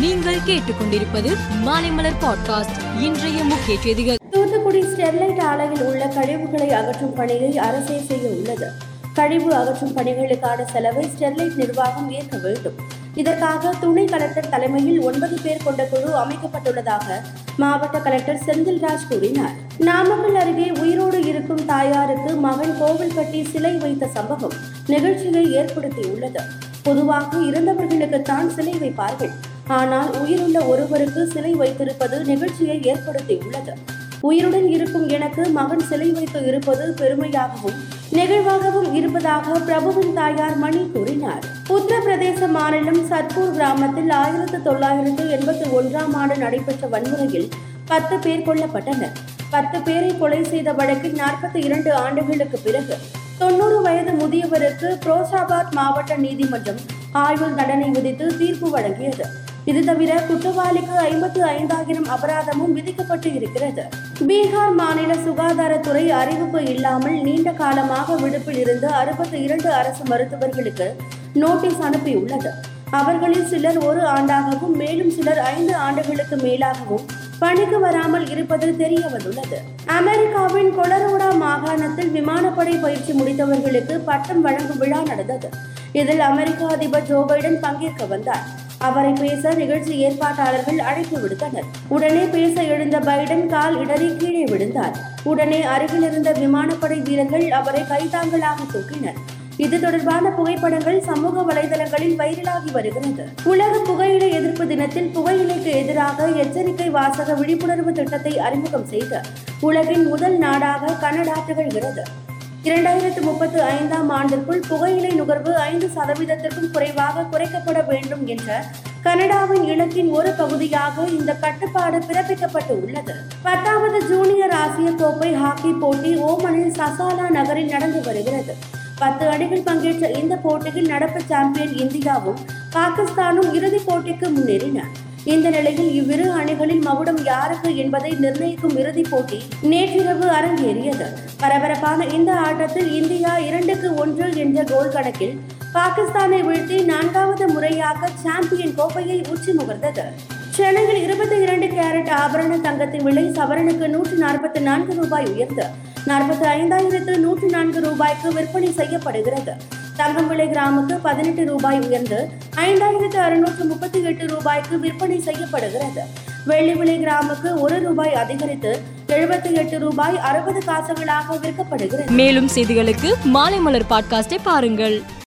நீங்கள் கேட்டுக்கொண்டிருப்பது மாலைமலர் பாட்காஸ்ட். இன்றைய முக்கிய செய்திகள். தூத்துக்குடி ஸ்டெர்லைட் ஆலையில் உள்ள கழிவுகளை அகற்றும் பணியை அரசே செய்ய உள்ளது. கழிவு அகற்றும் பணிகளுக்கான செலவை ஸ்டெர்லைட் நிர்வாகம் ஏற்க வேண்டும். இதற்காக துணை கலெக்டர் தலைமையில் ஒன்பது பேர் கொண்ட குழு அமைக்கப்பட்டுள்ளதாக மாவட்ட கலெக்டர் செந்தில்ராஜ் கூறினார். நாமக்கல் அருகே உயிரோடு இருக்கும் தாயாருக்கு மகன் கோவில் கட்டி சிலை வைத்த சம்பவம் நிகழ்ச்சியை ஏற்படுத்தியுள்ளது. பொதுவாக இறந்தவர்களுக்குத்தான் சிலை வைப்பார்கள். ஆனால் உயிருள்ள ஒருவருக்கு சிலை வைத்திருப்பது நிகழ்ச்சியை ஏற்படுத்தியுள்ளது. உயிருடன் இருக்கும் எனக்கு மகன் சிலை வைத்து இருப்பது பெருமையாகவும் நெகிழ்வாகவும் இருப்பதாக பிரபுவின் தாயார் மணி கூறினார். உத்தரப்பிரதேச மாநிலம் சத்பூர் கிராமத்தில் ஆயிரத்து தொள்ளாயிரத்து எண்பத்தி ஒன்றாம் ஆண்டு நடைபெற்ற வன்முறையில் பத்து பேர் கொல்லப்பட்டனர். பத்து பேரை கொலை செய்த வழக்கில் நாற்பத்தி இரண்டு ஆண்டுகளுக்கு பிறகு தொண்ணூறு வயது முதியவருக்கு புரோசாபாத் மாவட்ட நீதிமன்றம் ஆயுள் தண்டனை விதித்து தீர்ப்பு வழங்கியது. இது தவிர குற்றவாளிக்கு ஐம்பத்து ஐந்தாயிரம் அபராதமும் விதிக்கப்பட்டு இருக்கிறது. பீகார் மாநில சுகாதாரத்துறை அறிவிப்பு இல்லாமல் நீண்ட காலமாக விடுப்பில் இருந்த அறுபத்தி இரண்டு அரசு மருத்துவர்களுக்கு நோட்டீஸ் அனுப்பியுள்ளது. அவர்களில் சிலர் ஒரு ஆண்டாகவும் மேலும் சிலர் ஐந்து ஆண்டுகளுக்கு மேலாகவும் பணிக்கு வராமல் இருப்பது தெரிய வந்துள்ளது அமெரிக்காவின் கொலரோடா மாகாணத்தில் விமானப்படை பயிற்சி முடித்தவர்களுக்கு பட்டம் வழங்கும் விழா நடந்தது. இதில் அமெரிக்க அதிபர் ஜோ பைடன் பங்கேற்க வந்தார். அவரை பேச நிகழ்ச்சி ஏற்பாட்டாளர்கள் அழைப்பு விடுத்தனர். உடனே பேச எழுந்த பைடன் கால் இடறி கீழே விழுந்தார். உடனே அருகில் இருந்த விமானப்படை வீரர்கள் அவரை கைதாங்களாக தூக்கினர். இது தொடர்பான புகைப்படங்கள் சமூக வலைதளங்களில் வைரலாகி வருகிறது. உலக புகையிலை எதிர்ப்பு தினத்தில் புகையிலைக்கு எதிராக எச்சரிக்கை வாசக விழிப்புணர்வு திட்டத்தை அறிமுகம் செய்த உலகின் முதல் நாடாக கனடா திகழ்கிறது. இரண்டாயிரத்து முப்பத்து ஐந்தாம் ஆண்டிற்குள் புகையிலை நுகர்வு ஐந்து சதவீதத்திற்கும் குறைவாக குறைக்கப்பட வேண்டும் என்ற கனடாவின் இலக்கின் ஒரு பகுதியாக இந்த கட்டுப்பாடு பிறப்பிக்கப்பட்டு உள்ளது பத்தாவது ஜூனியர் ஆசிய கோப்பை ஹாக்கி போட்டி ஓமனில் சசாலா நகரில் நடந்து வருகிறது. பத்து அணிகள் பங்கேற்ற இந்த போட்டியில் நடப்பு சாம்பியன் இந்தியாவும் பாகிஸ்தானும் இறுதிப் போட்டிக்கு முன்னேறின. இந்த நிலையில் இவ்விரு அணிகளில் மகுடம் யாருக்கு என்பதை நிர்ணயிக்கும் இறுதிப் போட்டி நேற்றிரவு அரங்கேறியது. பரபரப்பான இந்த ஆட்டத்தில் இந்தியா இரண்டுக்கு ஒன்று என்ற கோல் கணக்கில் பாகிஸ்தானை வீழ்த்தி நான்காவது முறையாக சாம்பியன் கோப்பையை உச்சி முகர்ந்தது சென்னையில் இருபத்தி இரண்டு கேரட் ஆபரண தங்கத்தின் விலை சவரனுக்கு நூற்று நாற்பத்தி நான்கு ரூபாய் உயர்ந்து நாற்பத்தி ஐந்தாயிரத்து நூற்று நான்கு ரூபாய்க்கு விற்பனை செய்யப்படுகிறது. தங்கம் விலை கிராமுக்கு பதினெட்டு ரூபாய் உயர்ந்து ஐந்தாயிரத்து அறுநூற்று முப்பத்தி எட்டு ரூபாய்க்கு விற்பனை செய்யப்படுகிறது. வெள்ளி விலை கிராமுக்கு ஒரு ரூபாய் அதிகரித்து எழுபத்தி எட்டு ரூபாய் அறுபது காசுகளாக விற்கப்படுகிறது. மேலும் செய்திகளுக்கு மாலை மலர் பாட்காஸ்டை பாருங்கள்.